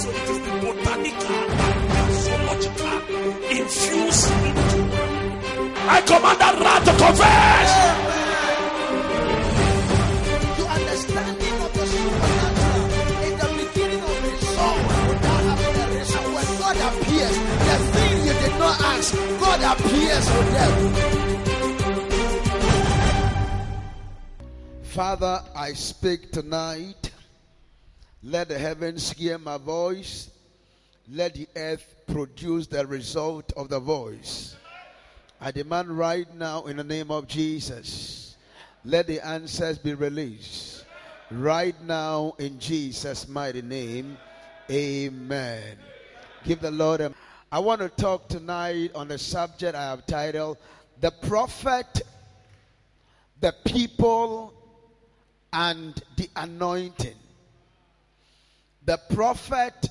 So it is the botanical and zoological infused into. I command that rat to confess. The understanding of the supernatural in the beginning of the soul without having a reason. When God appears, the thing you did not ask, God appears with them. Father, I speak tonight. Let the heavens hear my voice. Let the earth produce the result of the voice. I demand right now in the name of Jesus. Let the answers be released. Right now in Jesus' mighty name. Amen. Give the Lord a. I want to talk tonight on the subject I have titled The Prophet, the People, and the Anointing. The Prophet,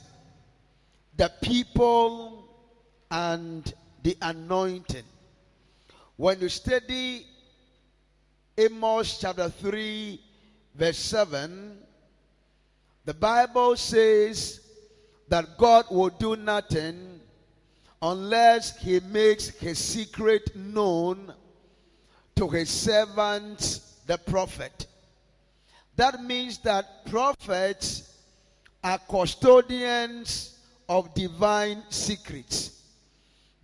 the People, and the Anointing. When you study Amos chapter 3, verse 7, the Bible says that God will do nothing unless he makes his secret known to his servants, the prophet. That means that prophets are custodians of divine secrets.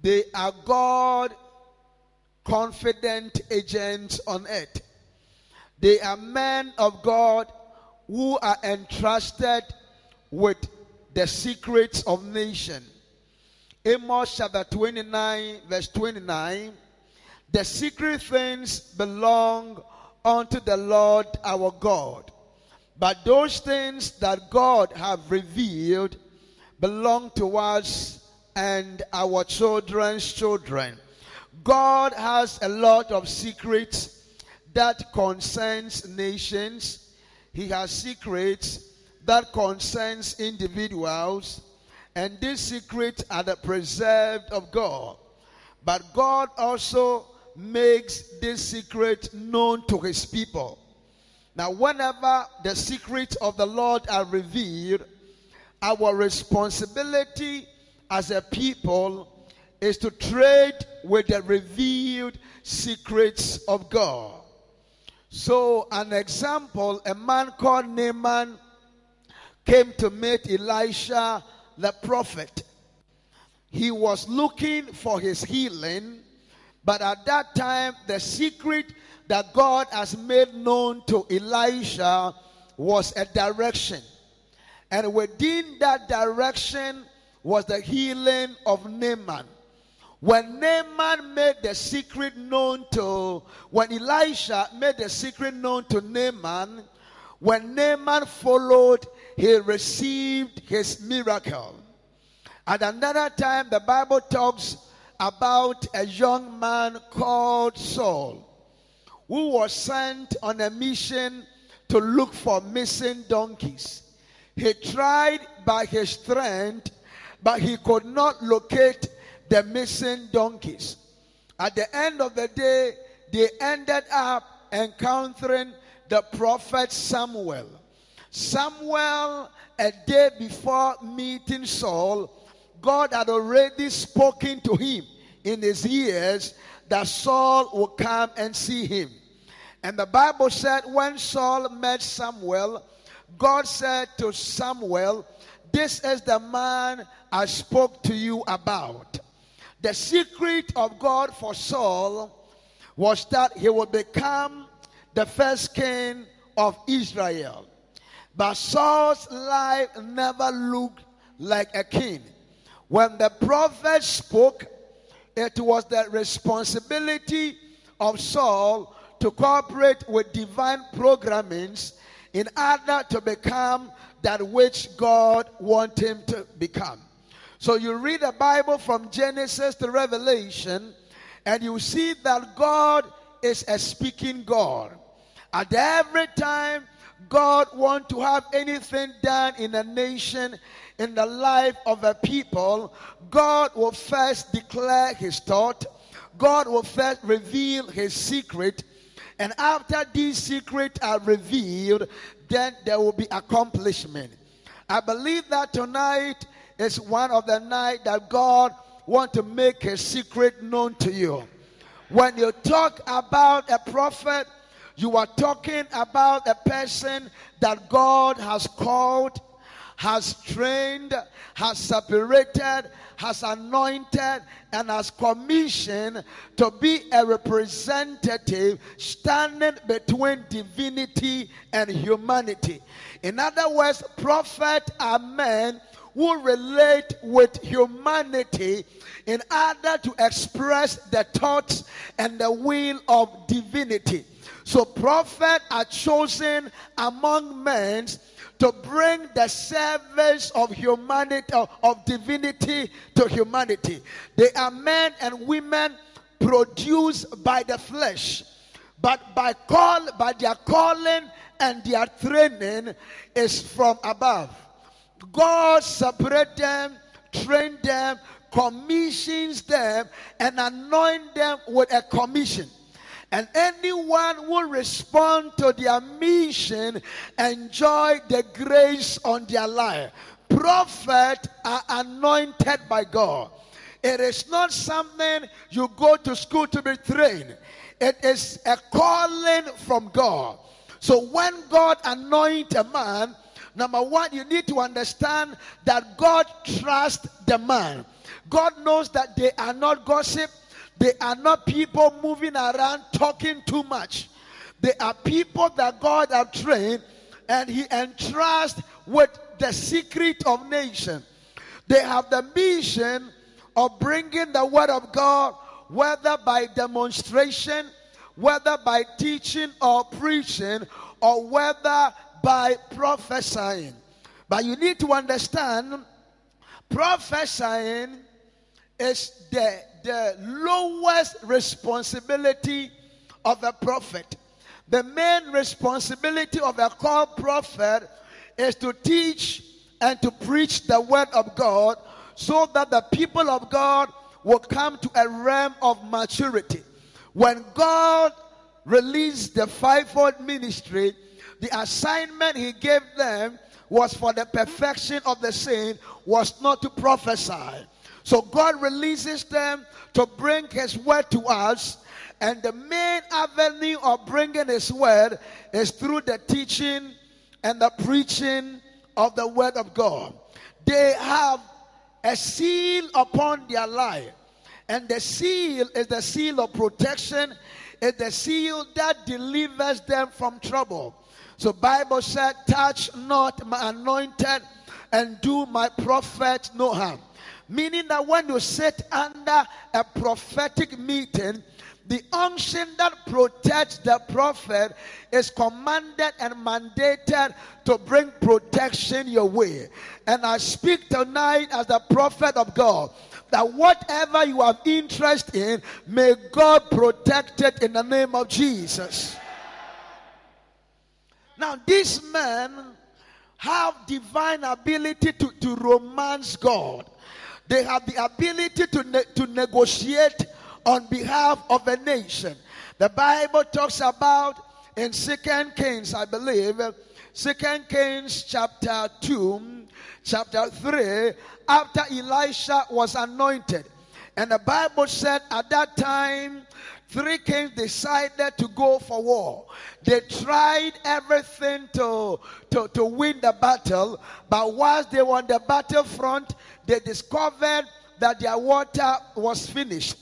They are God confident agents on earth. They are men of God who are entrusted with the secrets of nation. Amos chapter 29, verse 29. The secret things belong unto the Lord our God. But those things that God have revealed belong to us and our children's children. God has a lot of secrets that concerns nations. He has secrets that concerns individuals and these secrets are the preserved of God. But God also makes this secret known to his people. Now, whenever the secrets of the Lord are revealed, our responsibility as a people is to trade with the revealed secrets of God. So, an example a man called Naaman came to meet Elisha the prophet. He was looking for his healing, but at that time, the secret that God has made known to Elisha was a direction. And within that direction was the healing of Naaman. When Naaman made the secret known to, when Elisha made the secret known to Naaman, when Naaman followed, he received his miracle. At another time, the Bible talks about a young man called Saul who was sent on a mission to look for missing donkeys. He tried by his strength, but he could not locate the missing donkeys. At the end of the day, they ended up encountering the prophet Samuel. Samuel, a day before meeting Saul, God had already spoken to him in his ears that Saul would come and see him. And the Bible said, when Saul met Samuel, God said to Samuel, This is the man I spoke to you about. The secret of God for Saul was that he would become the first king of Israel. But Saul's life never looked like a king. When the prophet spoke, it was the responsibility of Saul to cooperate with divine programmings in order to become that which God wants him to become. So you read the Bible from Genesis to Revelation, and you see that God is a speaking God. At every time God want to have anything done in a nation, in the life of a people, God will first declare his thought, God will first reveal his secret, And after these secrets are revealed, then there will be accomplishment. I believe that tonight is one of the night that God want to make a secret known to you. When you talk about a prophet, you are talking about a person that God has called, has trained, has separated, has anointed, and has commissioned to be a representative standing between divinity and humanity. In other words, prophet are men who relate with humanity in order to express the thoughts and the will of divinity. So prophets are chosen among men to bring the service of humanity of divinity to humanity. They are men and women produced by the flesh, but by call by their calling and their training is from above. God separate them, train them, commissions them, and anoint them with a commission. And anyone who respond to their mission enjoy the grace on their life. Prophets are anointed by God. It is not something you go to school to be trained. It is a calling from God. So when God anoints a man, number one, you need to understand that God trusts the man. God knows that they are not gossip they are not people moving around talking too much. They are people that God have trained and He entrusts with the secret of nation. They have the mission of bringing the word of God, whether by demonstration, whether by teaching or preaching, or whether by prophesying. But you need to understand prophesying is the the lowest responsibility of a prophet. The main responsibility of a called prophet is to teach and to preach the word of God so that the people of God will come to a realm of maturity. When God released the fivefold ministry, the assignment he gave them was for the perfection of the saint, was not to prophesy. So God releases them to bring His word to us. And the main avenue of bringing His word is through the teaching and the preaching of the word of God. They have a seal upon their life. And the seal is the seal of protection, is the seal that delivers them from trouble. So Bible said, touch not my anointed and do my prophet no harm. Meaning that when you sit under a prophetic meeting, the unction that protects the prophet is commanded and mandated to bring protection your way. And I speak tonight as the prophet of God that whatever you have interest in, may God protect it in the name of Jesus. Now, these men have divine ability to, to romance God. They have the ability to, ne- to negotiate on behalf of a nation. The Bible talks about in Second Kings, I believe, Second Kings chapter 2, chapter 3, after Elisha was anointed. And the Bible said at that time, three kings decided to go for war. They tried everything to, to, to win the battle, but whilst they were on the battlefront, they discovered that their water was finished.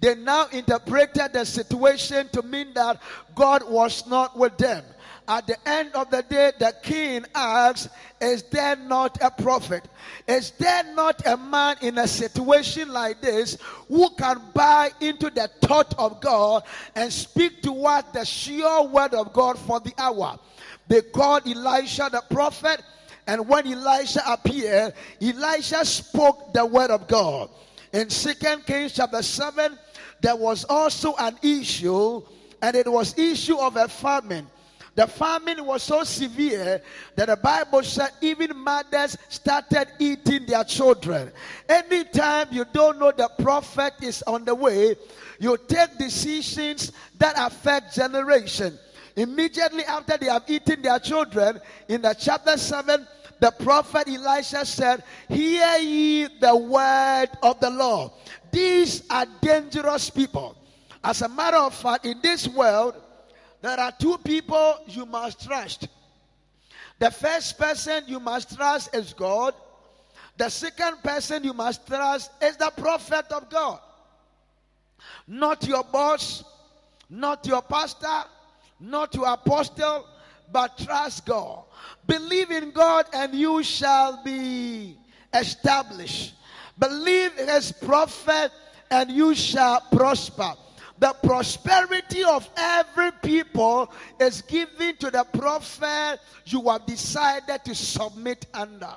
They now interpreted the situation to mean that God was not with them. At the end of the day, the king asks, Is there not a prophet? Is there not a man in a situation like this who can buy into the thought of God and speak to what the sure word of God for the hour? They called Elisha the prophet and when Elisha appeared, Elisha spoke the word of God. In Second Kings chapter 7, there was also an issue, and it was issue of a famine. The famine was so severe that the Bible said even mothers started eating their children. Anytime you don't know the prophet is on the way, you take decisions that affect generation. Immediately after they have eaten their children, in the chapter 7, the prophet Elisha said, Hear ye the word of the Lord. These are dangerous people. As a matter of fact, in this world, there are two people you must trust. The first person you must trust is God. The second person you must trust is the prophet of God. Not your boss, not your pastor, not your apostle, but trust God. Believe in God and you shall be established. Believe his prophet and you shall prosper. The prosperity of every people is given to the prophet you have decided to submit under.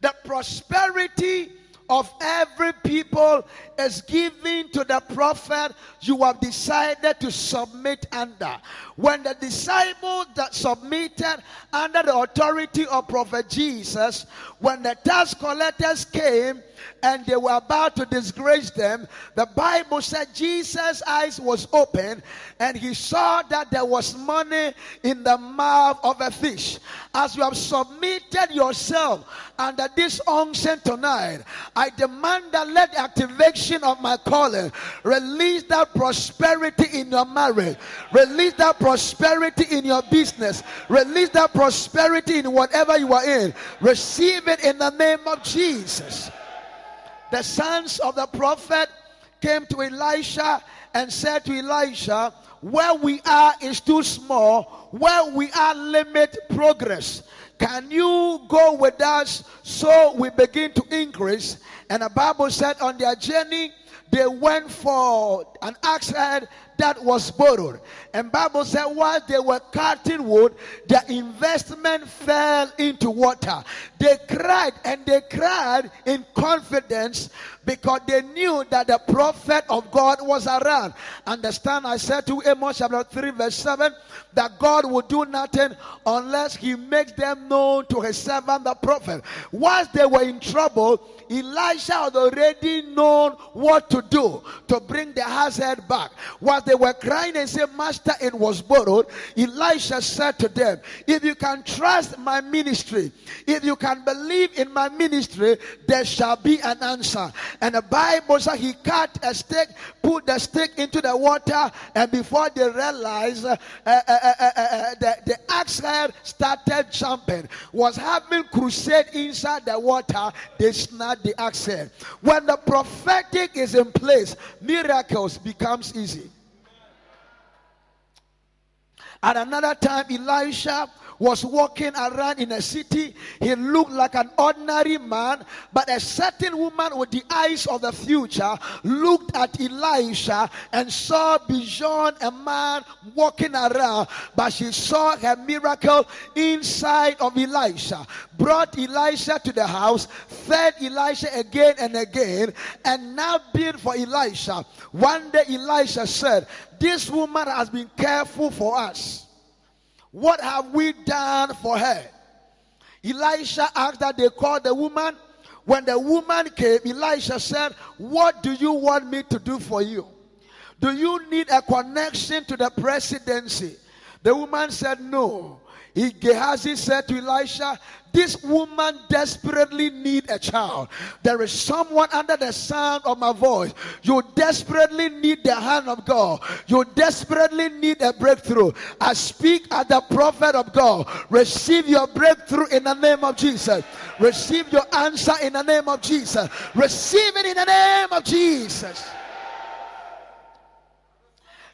The prosperity of every people is given to the prophet you have decided to submit under. When the disciples that submitted under the authority of prophet Jesus, when the tax collectors came and they were about to disgrace them, the Bible said Jesus' eyes was open and he saw that there was money in the mouth of a fish. As you have submitted yourself under this unction tonight, I demand that let the activation of my calling release that prosperity in your marriage, release that prosperity in your business, release that prosperity in whatever you are in. Receive it in the name of Jesus the sons of the prophet came to Elisha and said to Elisha, Where we are is too small, where we are limit progress. Can you go with us so we begin to increase? And the Bible said on their journey, they went for an head that was borrowed. And Bible said while they were cutting wood, their investment fell into water. They cried and they cried in confidence because they knew that the prophet of God was around. Understand, I said to Amos chapter 3, verse 7, that God will do nothing unless he makes them known to his servant the prophet. Once they were in trouble, Elisha had already known what to do to bring the hazard back. While they were crying and said, Master, it was borrowed, Elisha said to them, If you can trust my ministry, if you can believe in my ministry, there shall be an answer. And the Bible he cut a stick, put the stick into the water, and before they realized, uh, uh, uh, uh, uh the, the axe head started jumping, was having crusade inside the water, they snapped the axe head. When the prophetic is in place, miracles becomes easy. At another time, Elisha was walking around in a city. He looked like an ordinary man, but a certain woman with the eyes of the future looked at Elisha and saw beyond a man walking around, but she saw her miracle inside of Elisha. Brought Elisha to the house, fed Elisha again and again, and now bid for Elisha. One day Elisha said, This woman has been careful for us. What have we done for her? Elisha asked that they called the woman. When the woman came, Elisha said, What do you want me to do for you? Do you need a connection to the presidency? The woman said, No. Gehazi said to Elisha, This woman desperately need a child. There is someone under the sound of my voice. You desperately need the hand of God. You desperately need a breakthrough. I speak as the prophet of God. Receive your breakthrough in the name of Jesus. Receive your answer in the name of Jesus. Receive it in the name of Jesus.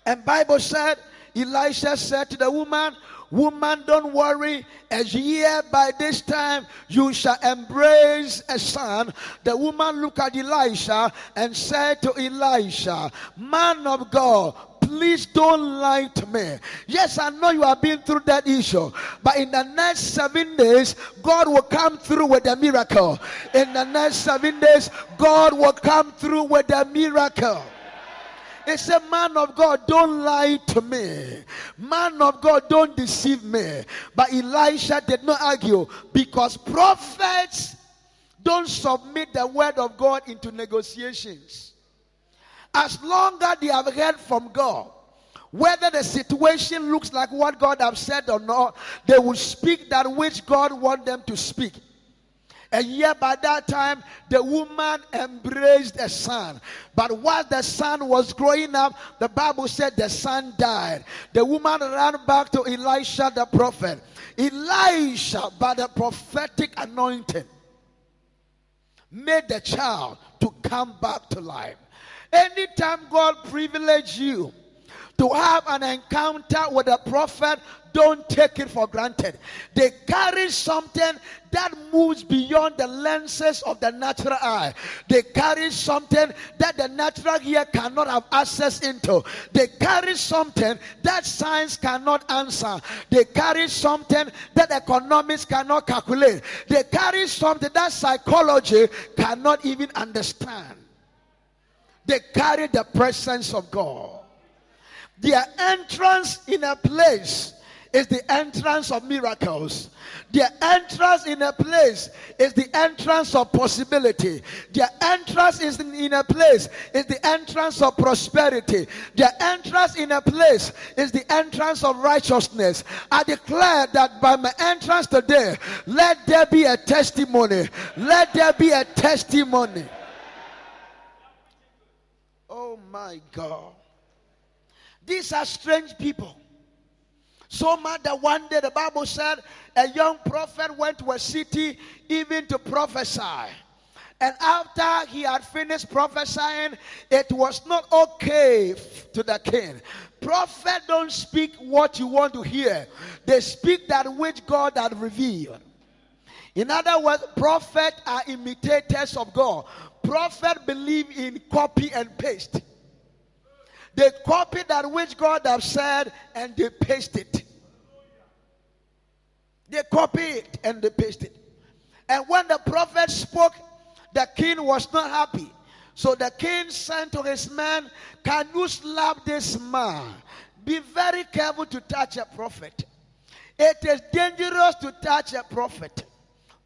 And Bible said, Elisha said to the woman, Woman, don't worry. As year by this time, you shall embrace a son. The woman looked at Elisha and said to Elisha, Man of God, please don't lie to me. Yes, I know you have been through that issue, but in the next seven days, God will come through with a miracle. In the next seven days, God will come through with a miracle. He said, Man of God, don't lie to me. Man of God, don't deceive me. But Elisha did not argue because prophets don't submit the word of God into negotiations. As long as they have heard from God, whether the situation looks like what God has said or not, they will speak that which God wants them to speak. And yet, by that time, the woman embraced a son. But while the son was growing up, the Bible said the son died. The woman ran back to Elisha the prophet. Elisha, by the prophetic anointing, made the child to come back to life. Anytime God privilege you to have an encounter with a prophet, don't take it for granted. They carry something that moves beyond the lenses of the natural eye. They carry something that the natural ear cannot have access into. They carry something that science cannot answer. They carry something that economics cannot calculate. They carry something that psychology cannot even understand. They carry the presence of God. Their entrance in a place is the entrance of miracles. Their entrance in a place is the entrance of possibility. Their entrance is in, a place is the entrance of prosperity. Their entrance in a place is the entrance of righteousness. I declare that by my entrance today, let there be a testimony. Let there be a testimony. Oh my God. These are strange people. So much that one day the Bible said a young prophet went to a city even to prophesy. And after he had finished prophesying, it was not okay to the king. Prophet don't speak what you want to hear. They speak that which God had revealed. In other words, prophets are imitators of God. Prophet believe in copy and paste. They copy that which God has said and they paste it. They copy it and they paste it. And when the prophet spoke, the king was not happy. So the king sent to his men, Can you slap this man? Be very careful to touch a prophet. It is dangerous to touch a prophet.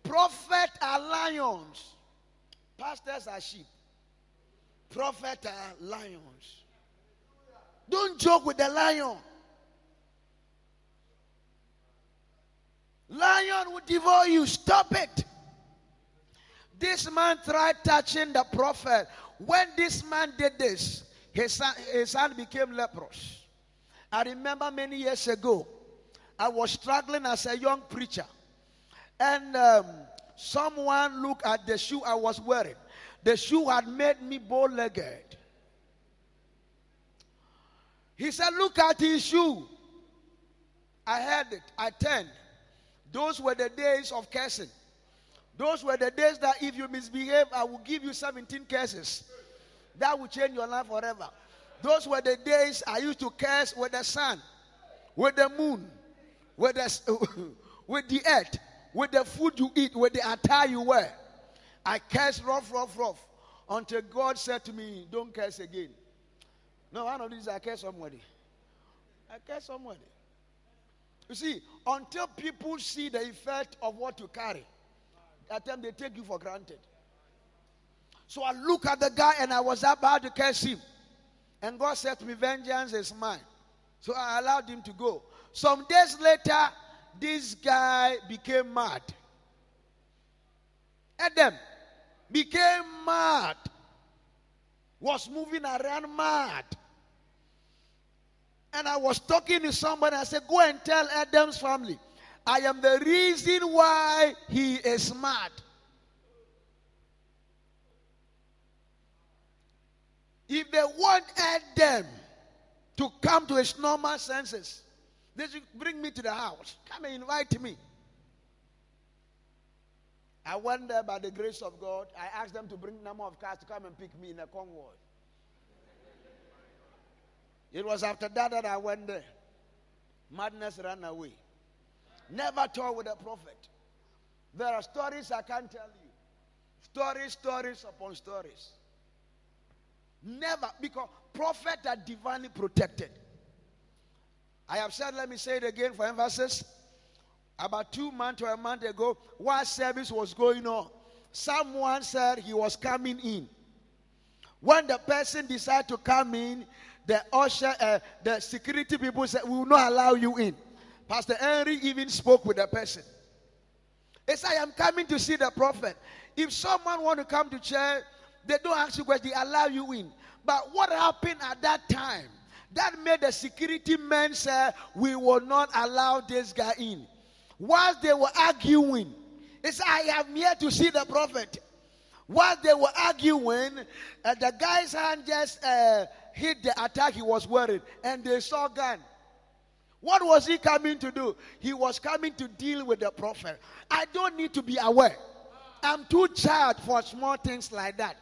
Prophet are lions, pastors are sheep. Prophet are lions. Don't joke with the lion. Lion will devour you. Stop it. This man tried touching the prophet. When this man did this, his son, his son became leprous. I remember many years ago, I was struggling as a young preacher. And um, someone looked at the shoe I was wearing. The shoe had made me bow legged. He said, Look at his shoe. I heard it. I turned. Those were the days of cursing. Those were the days that if you misbehave, I will give you 17 curses. That will change your life forever. Those were the days I used to curse with the sun, with the moon, with the, with the earth, with the food you eat, with the attire you wear. I cursed rough, rough, rough until God said to me, Don't curse again. No, one of these I curse somebody. I curse somebody. You see, until people see the effect of what you carry, at time they take you for granted. So I look at the guy and I was about to curse him. And God said to me, Vengeance is mine. So I allowed him to go. Some days later, this guy became mad. Adam became mad. Was moving around mad. And I was talking to somebody. I said, Go and tell Adam's family, I am the reason why he is mad. If they want Adam to come to his normal senses, they should bring me to the house. Come and invite me. I went there by the grace of God. I asked them to bring number of cars to come and pick me in a convoy. It was after that that I went there. Madness ran away. Never talk with a prophet. There are stories I can't tell you. Stories, stories upon stories. Never, because prophets are divinely protected. I have said, let me say it again for emphasis. About two months or a month ago, while service was going on, someone said he was coming in. When the person decided to come in, the usher, uh, the security people said, We will not allow you in. Pastor Henry even spoke with the person. He said, I am coming to see the prophet. If someone want to come to church, they don't ask you questions, they allow you in. But what happened at that time? That made the security men say, We will not allow this guy in. Whilst they were arguing, said, I am here to see the prophet. While they were arguing, uh, the guy's hand just uh, hit the attack he was wearing, and they saw gun. What was he coming to do? He was coming to deal with the prophet. I don't need to be aware. I'm too charged for small things like that.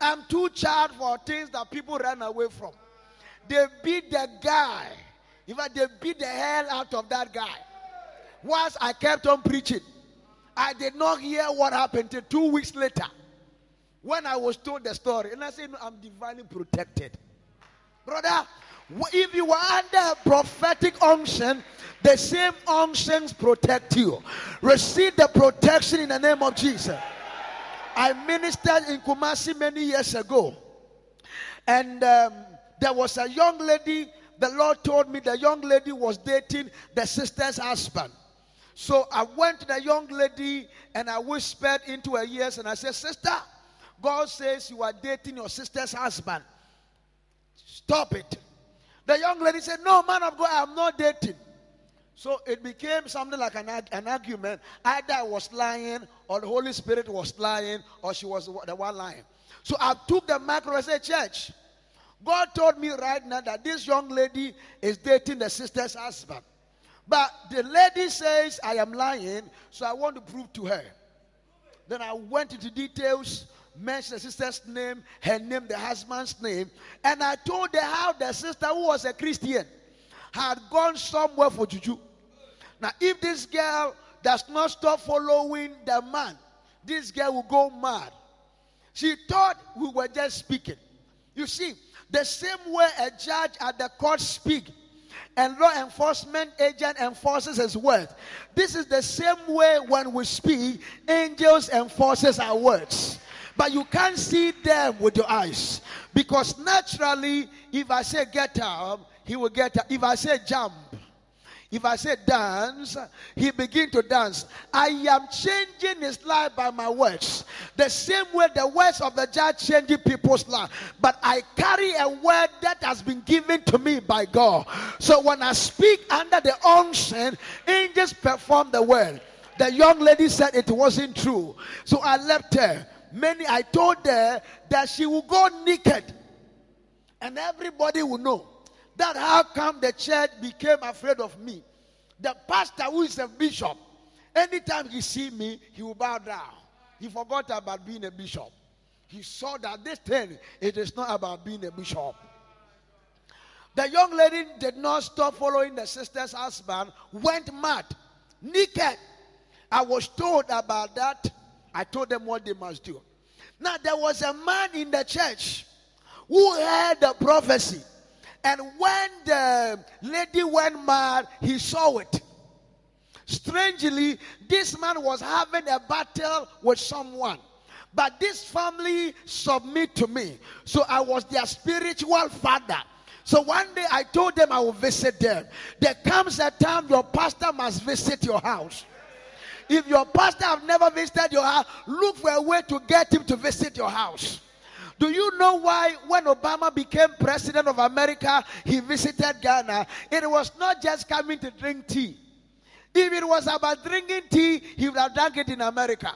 I'm too charged for things that people run away from. They beat the guy. In fact, they beat the hell out of that guy. Once I kept on preaching, I did not hear what happened till two weeks later when I was told the story. And I said, no, I'm divinely protected. Brother, if you are under prophetic unction, the same unctions protect you. Receive the protection in the name of Jesus. I ministered in Kumasi many years ago, and um, there was a young lady. The Lord told me the young lady was dating the sister's husband. So I went to the young lady and I whispered into her ears and I said, Sister, God says you are dating your sister's husband. Stop it. The young lady said, No, man of God, I'm not dating. So it became something like an, an argument. Either I was lying, or the Holy Spirit was lying, or she was the one lying. So I took the microphone and said, Church, God told me right now that this young lady is dating the sister's husband. But the lady says I am lying, so I want to prove to her. Then I went into details mentioned the sister's name, her name, the husband's name, and I told her how the sister, who was a Christian, had gone somewhere for juju. Now, if this girl does not stop following the man, this girl will go mad. She thought we were just speaking. You see, the same way a judge at the court speaks and law enforcement agent enforces his word. This is the same way when we speak, angels enforces our words but you can't see them with your eyes. Because naturally, if I say get up, he will get up. If I say jump, if I say dance, he begin to dance. I am changing his life by my words. The same way the words of the judge changing people's life. But I carry a word that has been given to me by God. So when I speak under the unction, angels perform the word. The young lady said it wasn't true. So I left her many, I told her that she will go naked. And everybody will know that how come the church became afraid of me. The pastor who is a bishop, anytime he see me, he will bow down. He forgot about being a bishop. He saw that this thing, it is not about being a bishop. The young lady did not stop following the sister's husband, went mad, naked. I was told about that I told them what they must do. Now, there was a man in the church who heard the prophecy. And when the lady went mad, he saw it. Strangely, this man was having a battle with someone. But this family submit to me. So I was their spiritual father. So one day I told them I will visit them. There comes a time your pastor must visit your house. If your pastor have never visited your house, look for a way to get him to visit your house. Do you know why when Obama became president of America, he visited Ghana? It was not just coming to drink tea. If it was about drinking tea, he would have drank it in America.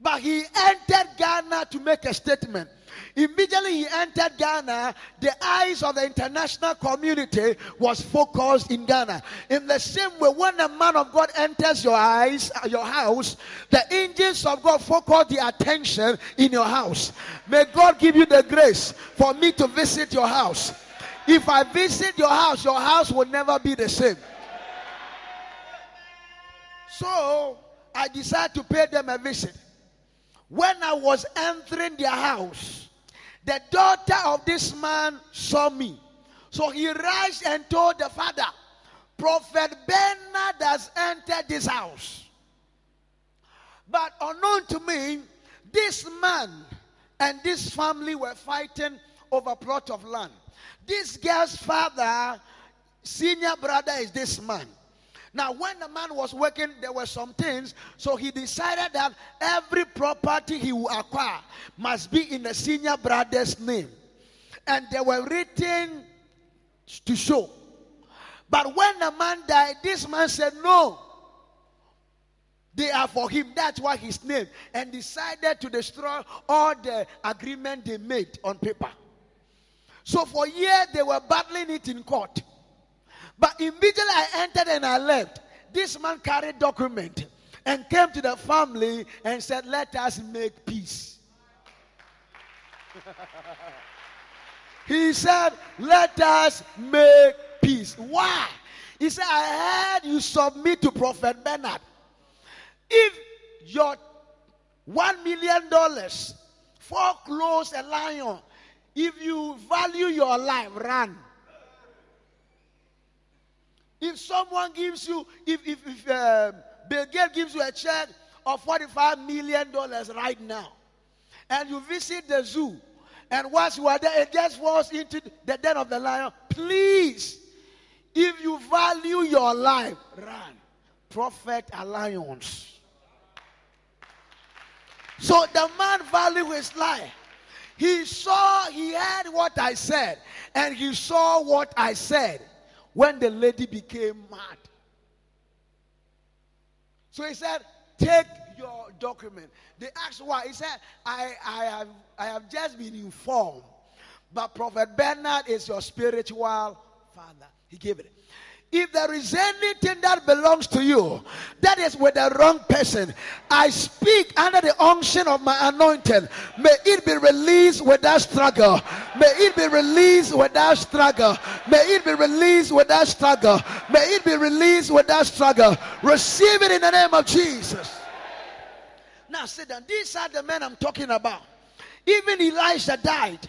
But he entered Ghana to make a statement. Immediately he entered Ghana, the eyes of the international community was focused in Ghana. In the same way, when a man of God enters your eyes, uh, your house, the angels of God focus the attention in your house. May God give you the grace for me to visit your house. If I visit your house, your house will never be the same. So I decided to pay them a visit. When I was entering their house, the daughter of this man saw me. So he rushed and told the father, Prophet Bernard has entered this house. But unknown to me, this man and this family were fighting over a plot of land. This girl's father, senior brother, is this man. Now, when the man was working, there were some things, so he decided that every property he will acquire must be in the senior brother's name. And they were written to show. But when the man died, this man said, No, they are for him. That's why his name. And decided to destroy all the agreement they made on paper. So for years they were battling it in court. But immediately I entered and I left. This man carried document and came to the family and said, Let us make peace. he said, Let us make peace. Why? He said, I heard you submit to Prophet Bernard. If your one million dollars foreclose a lion, if you value your life, run. If someone gives you, if if, if um, Bill Gates gives you a check of forty-five million dollars right now, and you visit the zoo, and once you are there, it just falls into the den of the lion. Please, if you value your life, run. Prophet Alliance. So the man valued his life. He saw, he heard what I said, and he saw what I said when the lady became mad. So he said, Take your document. They asked why. He said, I, I, have, I have just been informed, but Prophet Bernard is your spiritual father. He gave it. If there is anything that belongs to you that is with the wrong person, I speak under the unction of my anointing. May it be released without struggle. May it be released without struggle. May it be released without struggle. May it be released without struggle. Receive it in the name of Jesus. Now sit down. These are the men I'm talking about. Even Elisha died.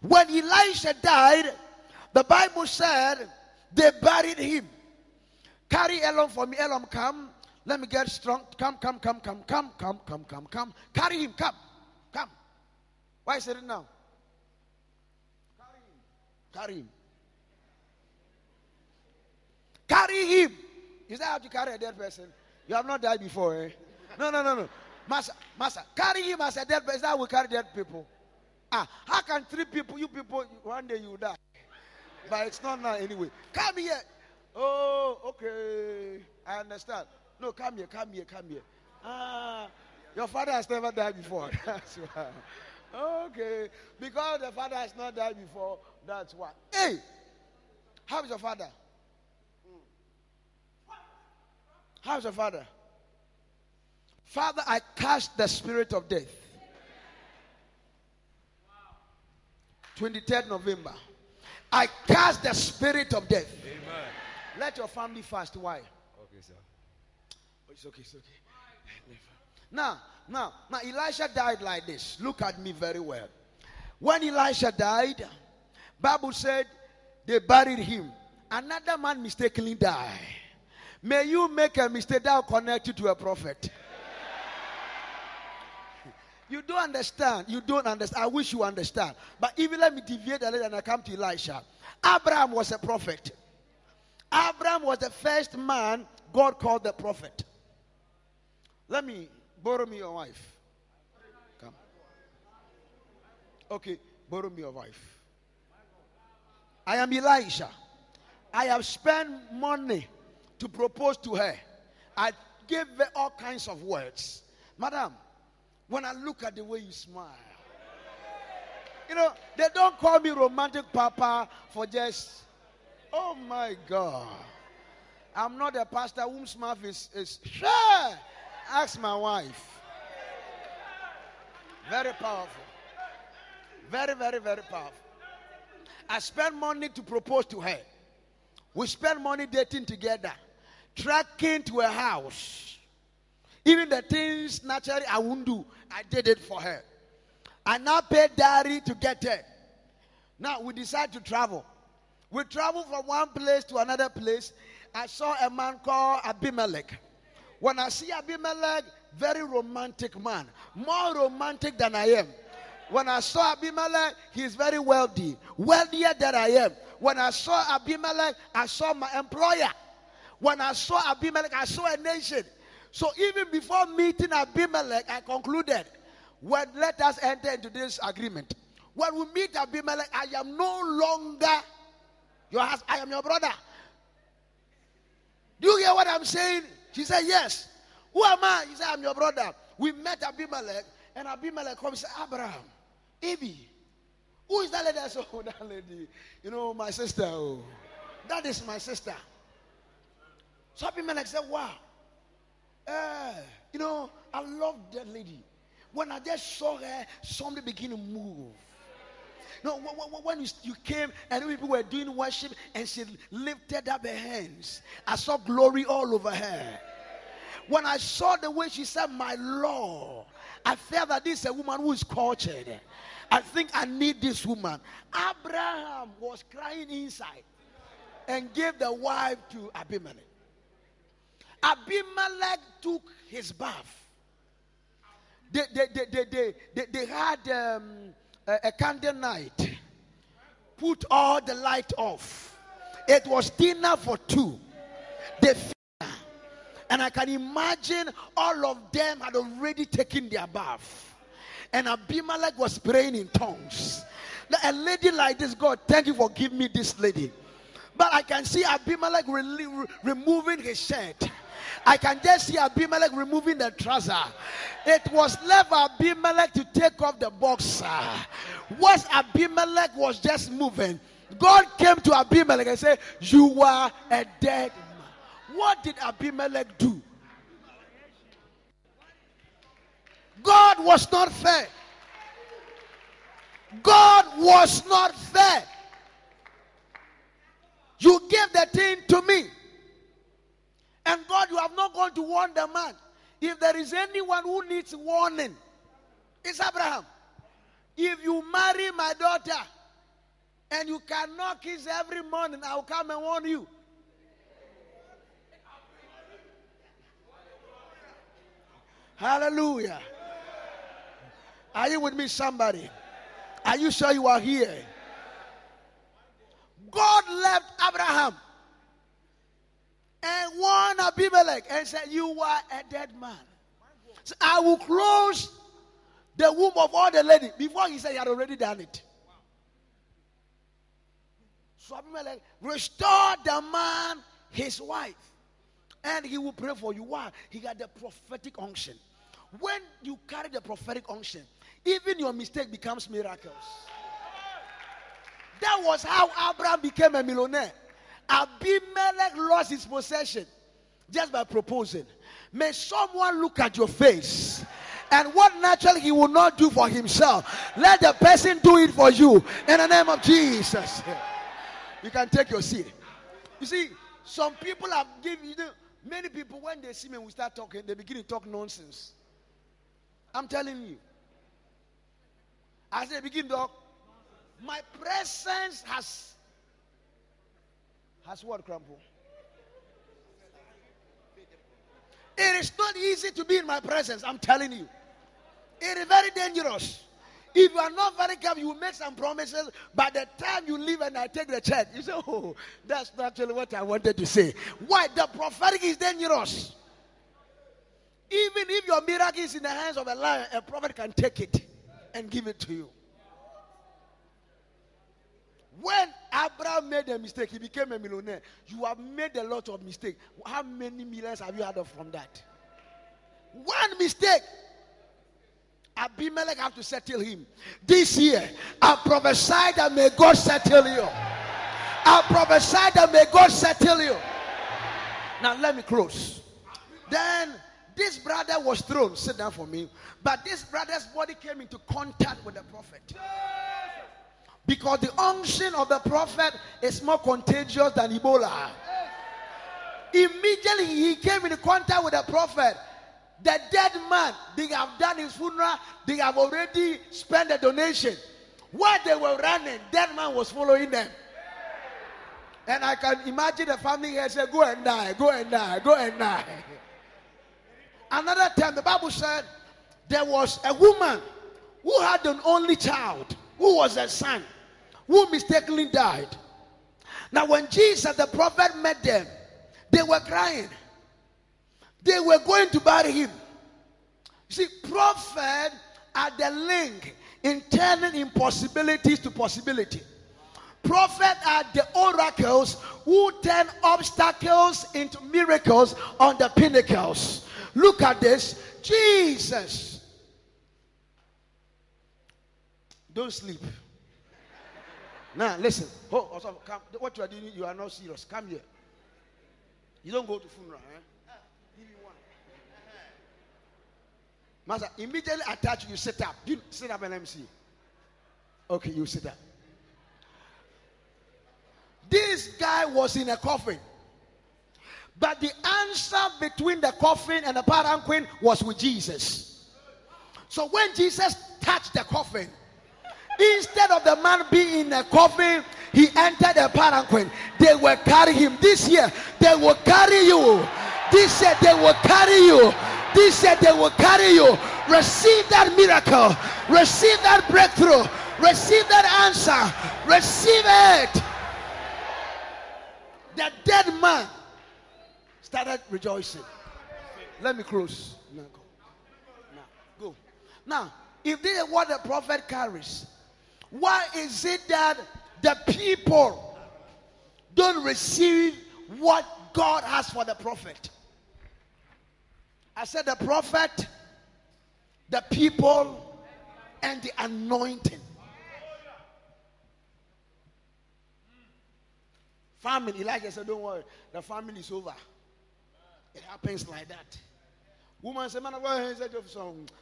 When Elisha died, the Bible said they buried him. Carry Elon for me. Elon, come. Let me get strong. Come, come, come, come, come, come, come, come, come. Carry him. Come. Come. Why is it now? Carry him. Carry him. Carry him. Is that how to carry a dead person? You have not died before, eh? No, no, no, no. Master, master, carry him as a dead person. Is That will carry dead people. Ah, how can three people, you people, one day you die? But it's not now anyway. Come here. Oh, okay. I understand. No, come here, come here, come here. Ah, your father has never died before. That's why. Okay. Because the father has not died before, that's why. Hey, how's your father? How's your father? Father, I cast the spirit of death. 23rd November. I cast the spirit of death. Amen. Let your family fast. Why? Okay, sir. Oh, it's okay, it's okay. Now, now, now, Elisha died like this. Look at me very well. When Elisha died, Bible said they buried him. Another man mistakenly died. May you make a mistake that will connect you to a prophet. You don't understand. You don't understand. I wish you understand. But even let me deviate a little and I come to Elisha. Abraham was a prophet. Abraham was the first man God called the prophet. Let me borrow me your wife. Come. Okay, borrow me your wife. I am Elisha. I have spent money to propose to her. I gave her all kinds of words. Madam, when I look at the way you smile. You know, they don't call me romantic papa for just, oh my God. I'm not a pastor whose mouth is, is sure. Ask my wife. Very powerful. Very, very, very powerful. I spent money to propose to her. We spent money dating together, tracking to a house. Even the things naturally I won't do, I did it for her. I now paid diary to get there. Now we decide to travel. We travel from one place to another place. I saw a man called Abimelech. When I see Abimelech, very romantic man, more romantic than I am. When I saw Abimelech, he's very wealthy, wealthier than I am. When I saw Abimelech, I saw my employer. When I saw Abimelech, I saw a nation. So even before meeting Abimelech, I concluded, well, let us enter into this agreement. When we meet Abimelech, I am no longer your husband, I am your brother. Do you hear what I'm saying? She said, Yes. Who am I? He said, I'm your brother. We met Abimelech, and Abimelech comes and said, Abraham, Evie, who is that lady? I said, Oh, that lady. You know, my sister. Oh, that is my sister. So Abimelech said, Wow. Uh, you know, I love that lady. When I just saw her, something began to move. No, when you, you came and people were doing worship and she lifted up her hands, I saw glory all over her. When I saw the way she said, My Lord, I felt that this is a woman who is cultured. I think I need this woman. Abraham was crying inside and gave the wife to Abimelech. Abimelech took his bath. They, they, they, they, they, they, they had um, a, a candle night. Put all the light off. It was dinner for two. They and I can imagine all of them had already taken their bath. And Abimelech was praying in tongues. A lady like this, God, thank you for giving me this lady. But I can see Abimelech re- removing his shirt. I can just see Abimelech removing the trouser. It was left Abimelech to take off the boxer. What Abimelech was just moving, God came to Abimelech and said, You are a dead man. What did Abimelech do? God was not fair. God was not fair. You gave the thing to me. And God, you have not gone to warn the man. If there is anyone who needs warning, it's Abraham. If you marry my daughter and you cannot kiss every morning, I'll come and warn you. Hallelujah. Are you with me, somebody? Are you sure you are here? God left Abraham and warned Abimelech and said, You are a dead man. So I will close the womb of all the ladies. Before he said he had already done it. So Abimelech restored the man his wife. And he will pray for you. Why? He got the prophetic unction. When you carry the prophetic unction, even your mistake becomes miracles. That was how Abraham became a millionaire. Abimelech lost his possession just by proposing. May someone look at your face and what naturally he will not do for himself, let the person do it for you in the name of Jesus. You can take your seat. You see, some people have given you know, many people when they see me, we start talking, they begin to talk nonsense. I'm telling you. As they begin to talk, my presence has has what, Crumple? It is not easy to be in my presence, I'm telling you. It is very dangerous. If you are not very careful, you make some promises. By the time you leave and I take the church, you say, Oh, that's not actually what I wanted to say. Why? The prophetic is dangerous. Even if your miracle is in the hands of a liar, a prophet can take it and give it to you. When Abraham made a mistake, he became a millionaire. You have made a lot of mistakes. How many millions have you had from that? One mistake. Abimelech have to settle him. This year, I prophesy that may God settle you. I prophesy that may God settle you. Now let me close. Then this brother was thrown. Sit down for me. But this brother's body came into contact with the prophet. Because the unction of the prophet is more contagious than Ebola. Immediately he came in contact with the prophet. The dead man, they have done his funeral, they have already spent the donation. While they were running, that man was following them. And I can imagine the family here say, Go and die, go and die, go and die. Another time, the Bible said there was a woman who had an only child, who was a son, who mistakenly died. Now, when Jesus the prophet met them, they were crying. They were going to bury him. See, prophet are the link in turning impossibilities to possibility. Prophet are the oracles who turn obstacles into miracles on the pinnacles. Look at this. Jesus. Don't sleep. Now, listen. Oh, also, come. What you are doing, you are not serious. Come here. You don't go to funeral. Eh? Give me one. Master, immediately attach you, sit up. You sit up and let me see. Okay, you sit up. This guy was in a coffin. But the answer between the coffin and the palanquin was with Jesus. So when Jesus touched the coffin, instead of the man being in a coffin, he entered a palanquin. They will carry him. This year, they will carry you. This year, they will carry you. This year, they will carry you. Receive that miracle. Receive that breakthrough. Receive that answer. Receive it. The dead man started rejoicing. Let me close. Now go. Now go. Now, if this is what the prophet carries, why is it that the people don't receive what God has for the prophet? I said the prophet, the people, and the anointing. Family, Elijah said, Don't worry, the family is over. It happens like that. Woman said, Man,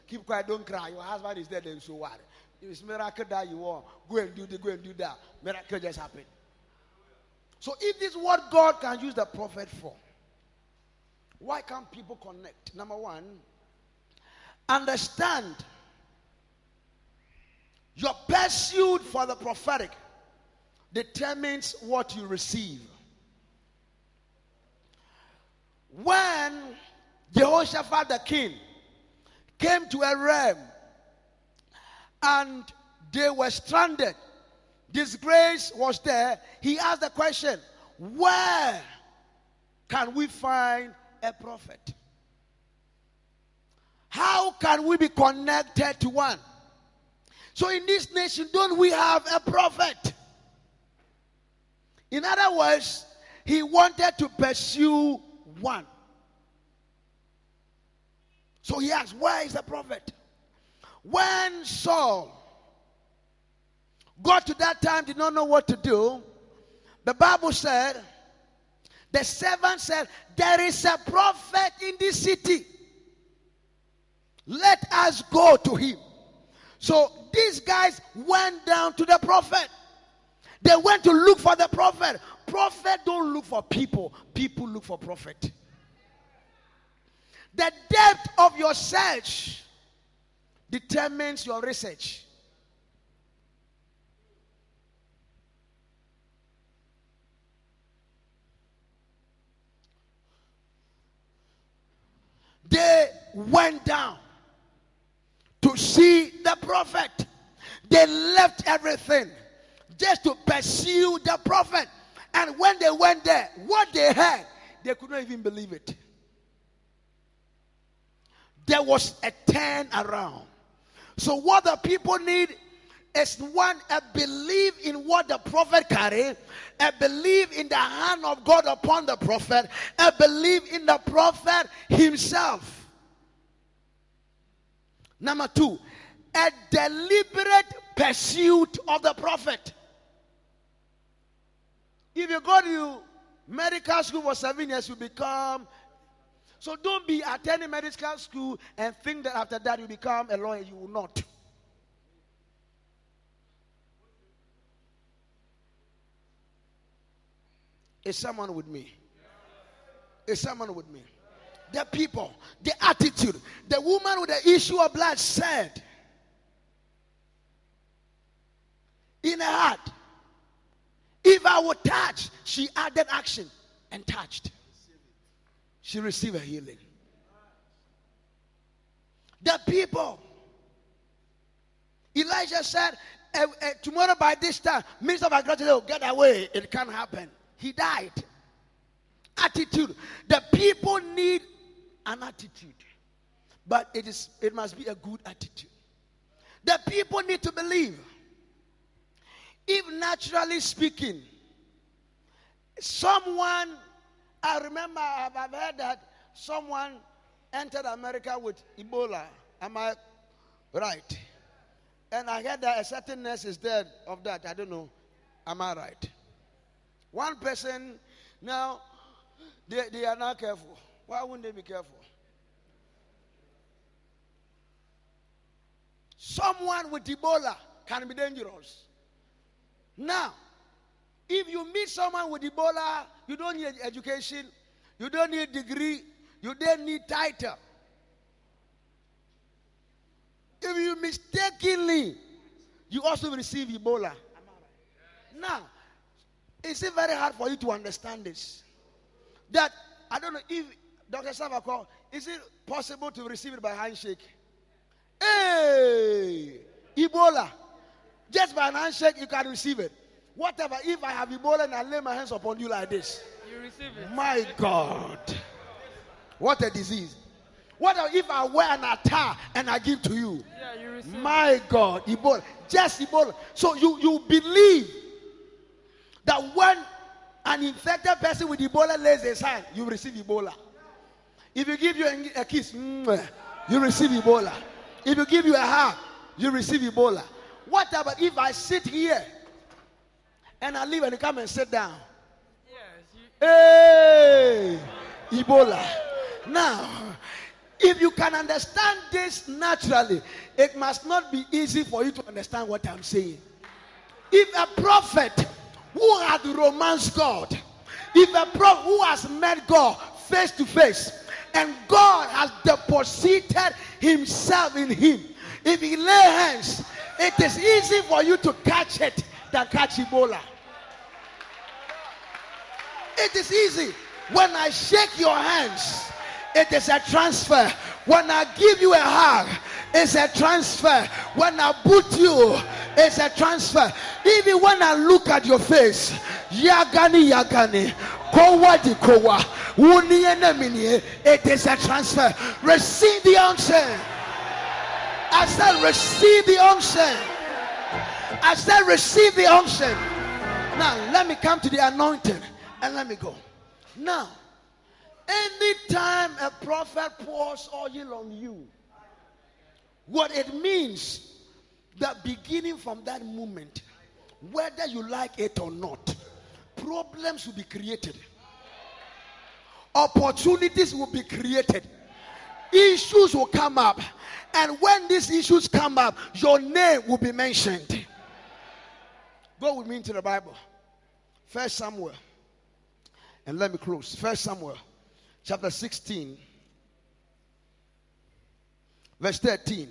keep quiet, don't cry. Your husband is dead, and so what? If it's miracle that you want, go and do this, go and do that. Miracle just happened. So if this is what God can use the prophet for, why can't people connect? Number one, understand your pursuit for the prophetic determines what you receive. When Jehoshaphat the king came to a realm and they were stranded, disgrace was there, he asked the question, Where can we find a prophet? How can we be connected to one? So, in this nation, don't we have a prophet? In other words, he wanted to pursue one. So he asked, Where is the prophet? When Saul got to that time, did not know what to do, the Bible said, the servant said, There is a prophet in this city. Let us go to him. So these guys went down to the prophet. They went to look for the prophet. Prophet don't look for people, people look for prophet. The depth of your search determines your research. They went down to see the prophet. They left everything just to pursue the prophet. And when they went there, what they heard, they could not even believe it. There was a turn around. So, what the people need is one, a belief in what the prophet carried, a belief in the hand of God upon the prophet, a belief in the prophet himself. Number two, a deliberate pursuit of the prophet. If you go to medical school for seven years, you become. So don't be attending medical school and think that after that you become a lawyer. You will not. Is someone with me? Is someone with me? the people, the attitude. The woman with the issue of blood said, in her heart, if I would touch, she added action and touched. She received a healing. The people, Elijah said, uh, uh, tomorrow by this time, Minister of Agriculture get away. It can't happen. He died. Attitude. The people need an attitude, but it is it must be a good attitude. The people need to believe. If naturally speaking, someone, I remember I've, heard that someone entered America with Ebola. Am I right? And I heard that a certain nurse is dead of that. I don't know. Am I right? One person, now, they, they are not careful. Why wouldn't they be careful? Someone with Ebola can be dangerous. Now, if you meet someone with Ebola, you don't need education, you don't need degree, you don't need title. If you mistakenly, you also receive Ebola. Now, is it very hard for you to understand this? That I don't know if Dr. Savako, is it possible to receive it by handshake? Hey, Ebola. Just by an handshake, you can receive it. Whatever, if I have Ebola and I lay my hands upon you like this, You receive it. my God, what a disease. What if I wear an attire and I give to you? Yeah, you receive it. My God, Ebola, just Ebola. So you you believe that when an infected person with Ebola lays his hand, you receive Ebola. If you give you a, a kiss, you receive Ebola. If you give you a hug, you receive Ebola. What about if I sit here and I leave and you come and sit down? Yes, you, Hey, Ebola. Now, if you can understand this naturally, it must not be easy for you to understand what I'm saying. If a prophet who had romanced God, if a prophet who has met God face to face, and God has deposited himself in him, if he lay hands, it is easy for you to catch it than catch Ebola. It is easy. When I shake your hands, it is a transfer. When I give you a hug, it's a transfer. When I boot you, it's a transfer. Even when I look at your face, yagani yagani, kowa di kowa, wuni enemini, it is a transfer. Receive the unction. I said, receive the unction. I said, receive the unction. Now, let me come to the anointing and let me go. Now, anytime a prophet pours oil on you, what it means that beginning from that moment, whether you like it or not, problems will be created, opportunities will be created, issues will come up, and when these issues come up, your name will be mentioned. Go with me into the Bible. First Samuel. And let me close. First Samuel chapter 16. Verse 13.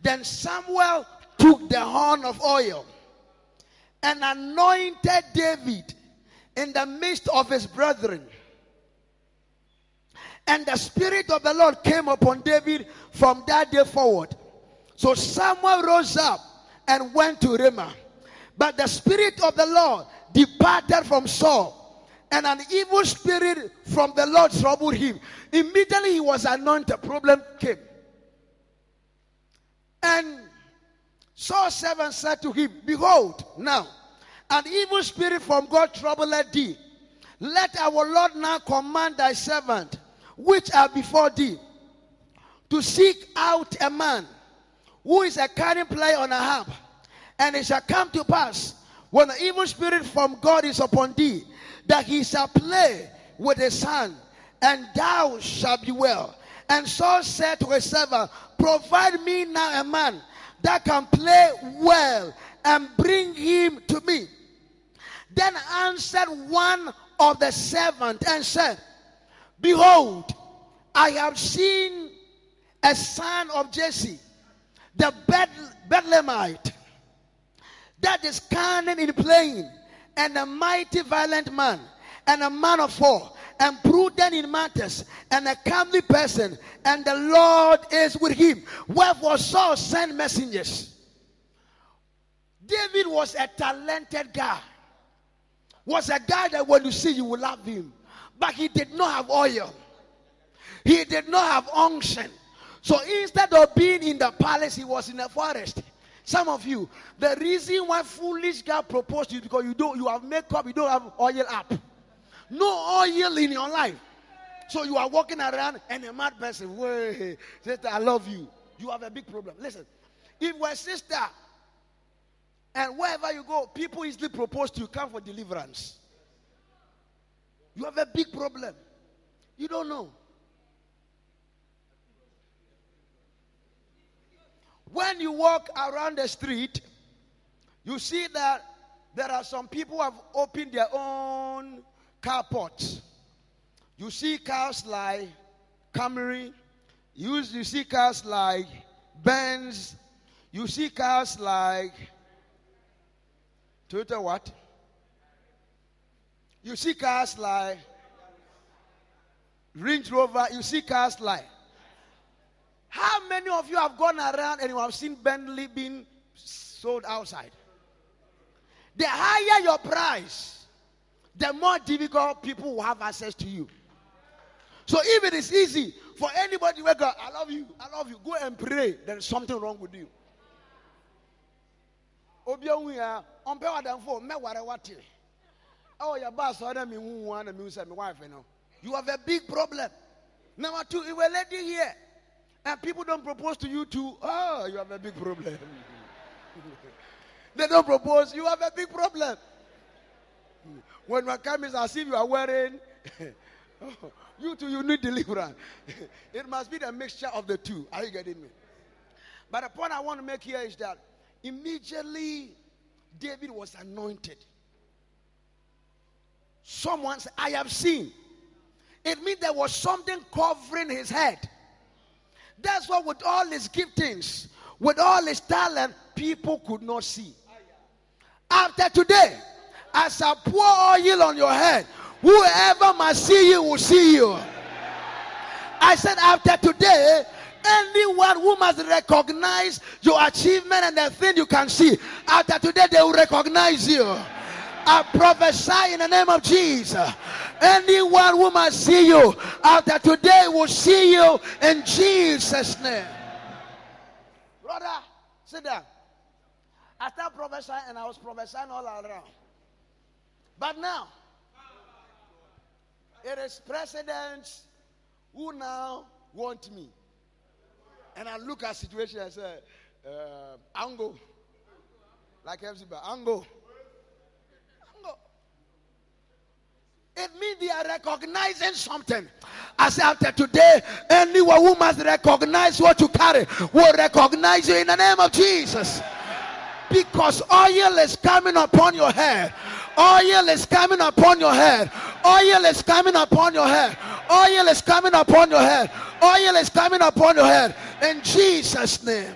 Then Samuel took the horn of oil and anointed David in the midst of his brethren. And the Spirit of the Lord came upon David from that day forward. So Samuel rose up and went to Ramah. But the Spirit of the Lord departed from Saul, and an evil spirit from the Lord troubled him. Immediately he was anointed, problem came. And Saul's servant said to him, Behold, now an evil spirit from God troubled thee. Let our Lord now command thy servant, which are before thee, to seek out a man who is a cunning player on a harp. And it shall come to pass when the evil spirit from God is upon thee, that he shall play with his hand, and thou shalt be well. And Saul said to his servant, Provide me now a man that can play well, and bring him to me. Then answered one of the servants and said, Behold, I have seen a son of Jesse, the Beth- Bethlehemite, that is cunning in playing, and a mighty violent man, and a man of war, and prudent in matters, and a comely person, and the Lord is with him. Wherefore Saul sent messengers. David was a talented guy. Was a guy that when you see you will love him. But he did not have oil. He did not have unction. So instead of being in the palace, he was in the forest. Some of you, the reason why foolish guy proposed to you because you don't you have makeup, you don't have oil up. No oil in your life. So you are walking around and a mad person, way, sister, I love you. You have a big problem. Listen, if we're sister and wherever you go, people easily propose to you, come for deliverance. You have a big problem. You don't know. When you walk around the street, you see that there are some people who have opened their own carports. You see cars like Camry, you, you see cars like Benz, you see cars like Toyota what? You see cars like Range Rover, you see cars like of you have gone around and you have seen Bentley being sold outside? The higher your price, the more difficult people will have access to you. So if it is easy for anybody to go, I love you, I love you, go and pray, there is something wrong with you. Oh. You have a big problem. Number two, if a lady here and people don't propose to you too, oh, ah, you have a big problem. they don't propose, you have a big problem. When one comes, as if you are wearing, oh, you too, you need deliverance. it must be the mixture of the two. Are you getting me? But the point I want to make here is that immediately David was anointed. Someone said, I have seen. It means there was something covering his head. That's why, with all his giftings, with all his talent, people could not see. After today, as I pour oil on your head, whoever must see you will see you. I said, after today, anyone who must recognize your achievement and the thing you can see, after today, they will recognize you. I prophesy in the name of Jesus. Anyone who must see you after today will see you in Jesus' name. Brother, sit down. I started prophesying and I was prophesying all around. But now, it is presidents who now want me. And I look at situation and say, uh, Ango. Like Ango. Ango. It means they are recognizing something. As after today, anyone who must recognize what you carry will recognize you in the name of Jesus. Because oil is coming upon your head. Oil is coming upon your head. Oil is coming upon your head. Oil is coming upon your head. Oil is coming upon your head. In Jesus' name.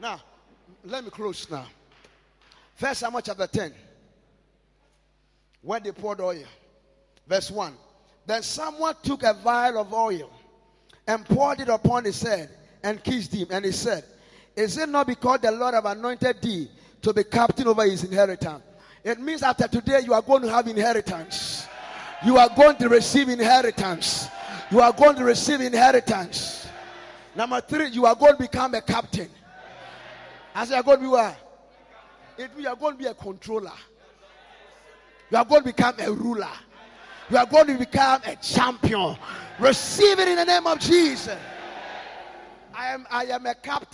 Now, let me close now. First Samuel chapter 10. Where they poured oil. Verse 1. Then Samuel took a vial of oil and poured it upon his head and kissed him. And he said, Is it not because the Lord have anointed thee to be captain over his inheritance? It means after today you are going to have inheritance. You are going to receive inheritance. You are going to receive inheritance. Number three, you are going to become a captain. As you are going to be what? It you are going to be a controller. You are going to become a ruler. You are going to become a champion. Receive it in the name of Jesus. I am I am a captain.